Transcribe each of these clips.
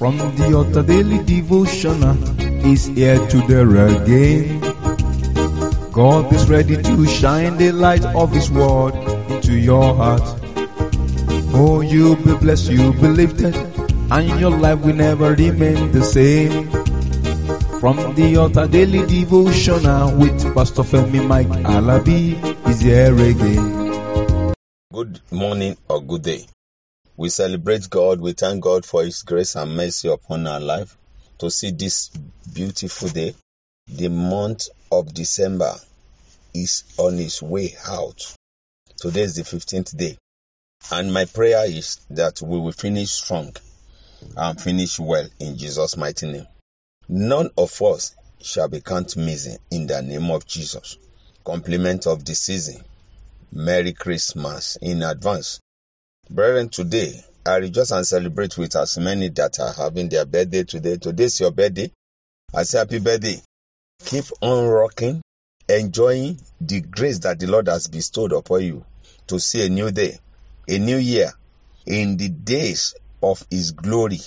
From the altar daily devotional is here to there again. God is ready to shine the light of His word into your heart. Oh, you'll be blessed, you'll be lifted, and your life will never remain the same. From the altar daily devotional with Pastor Femi Mike Alabi is here again. Good morning or good day. We celebrate God. We thank God for His grace and mercy upon our life to see this beautiful day. The month of December is on its way out. Today is the 15th day. And my prayer is that we will finish strong and finish well in Jesus' mighty name. None of us shall be count missing in the name of Jesus. Compliment of the season. Merry Christmas in advance. Brethren, today I rejoice and celebrate with as many that are having their birthday today. Today's your birthday. I say happy birthday. Keep on rocking, enjoying the grace that the Lord has bestowed upon you to see a new day, a new year. In the days of His glory,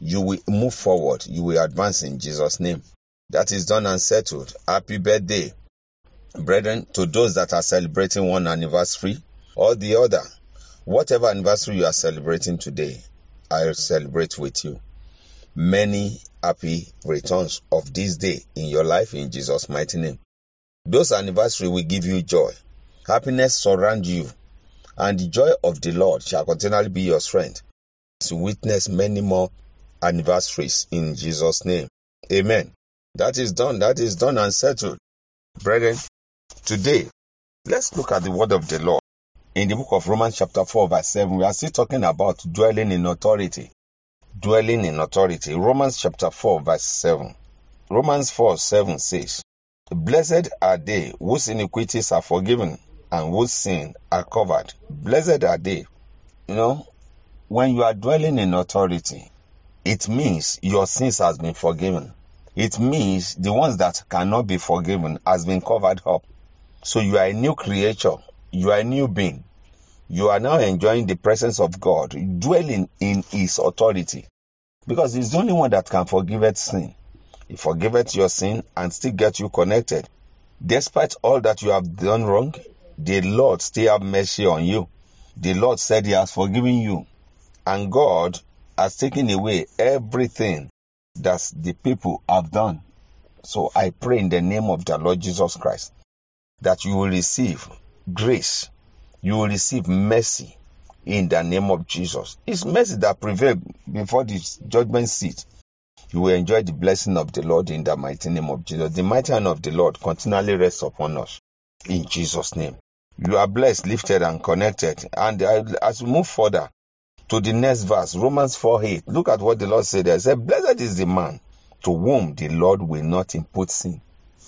you will move forward, you will advance in Jesus' name. That is done and settled. Happy birthday. Brethren, to those that are celebrating one anniversary or the other, whatever anniversary you are celebrating today, I celebrate with you. Many happy returns of this day in your life in Jesus' mighty name. Those anniversary will give you joy. Happiness surround you, and the joy of the Lord shall continually be your strength to witness many more anniversaries in Jesus' name. Amen. That is done. That is done and settled. Brethren, today, let's look at the word of the Lord. In the book of Romans, chapter 4, verse 7, we are still talking about dwelling in authority. Dwelling in authority. Romans, chapter 4, verse 7. Romans 4, 7 says, Blessed are they whose iniquities are forgiven and whose sins are covered. Blessed are they. You know, when you are dwelling in authority, it means your sins has been forgiven. It means the ones that cannot be forgiven has been covered up. So you are a new creature. You are a new being. You are now enjoying the presence of God, dwelling in His authority. Because He's the only one that can forgive sin. He forgiveth your sin and still get you connected. Despite all that you have done wrong, the Lord still have mercy on you. The Lord said He has forgiven you. And God has taken away everything that the people have done. So I pray in the name of the Lord Jesus Christ that you will receive grace, you will receive mercy in the name of Jesus. It's mercy that prevails before the judgment seat. You will enjoy the blessing of the Lord in the mighty name of Jesus. The mighty hand of the Lord continually rests upon us in Jesus' name. You are blessed, lifted, and connected. And uh, as we move further, to the next verse, Romans 4 8. Look at what the Lord said there. He said, Blessed is the man to whom the Lord will not impute sin.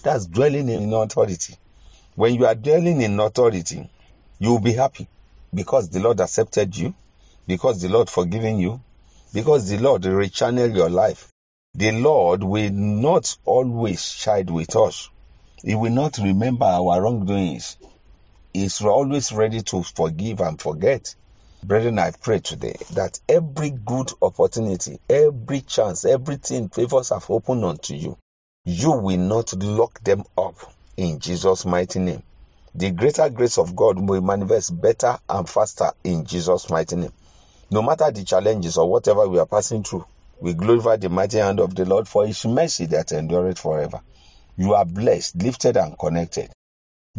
That's dwelling in authority. When you are dwelling in authority, you will be happy because the Lord accepted you, because the Lord forgiven you, because the Lord rechanneled your life. The Lord will not always chide with us. He will not remember our wrongdoings. He is always ready to forgive and forget. Brethren, I pray today that every good opportunity, every chance, everything favors have opened unto you. You will not lock them up in Jesus' mighty name. The greater grace of God will manifest better and faster in Jesus' mighty name. No matter the challenges or whatever we are passing through, we glorify the mighty hand of the Lord for his mercy that endureth forever. You are blessed, lifted, and connected.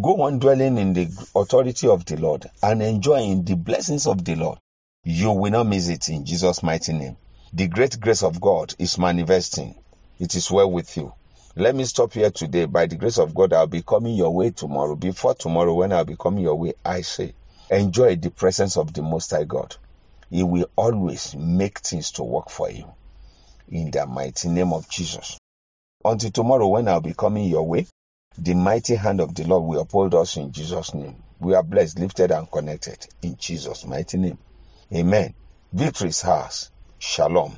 Go on dwelling in the authority of the Lord and enjoying the blessings of the Lord. You will not miss it in Jesus' mighty name. The great grace of God is manifesting. It is well with you. Let me stop here today. By the grace of God, I'll be coming your way tomorrow. Before tomorrow, when I'll be coming your way, I say, enjoy the presence of the Most High God. He will always make things to work for you. In the mighty name of Jesus. Until tomorrow, when I'll be coming your way, the mighty hand of the Lord will uphold us in Jesus' name. We are blessed, lifted, and connected in Jesus' mighty name. Amen. Victory is ours. Shalom.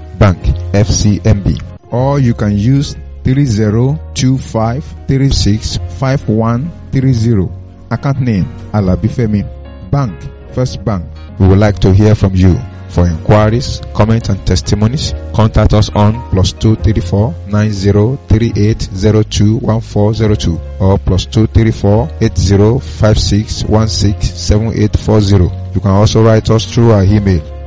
Bank FCMB. Or you can use 3025365130. Account name Alabifemi. Bank First Bank. We would like to hear from you. For inquiries, comments and testimonies, contact us on plus 234 9038021402 or plus 234 8056167840. You can also write us through our email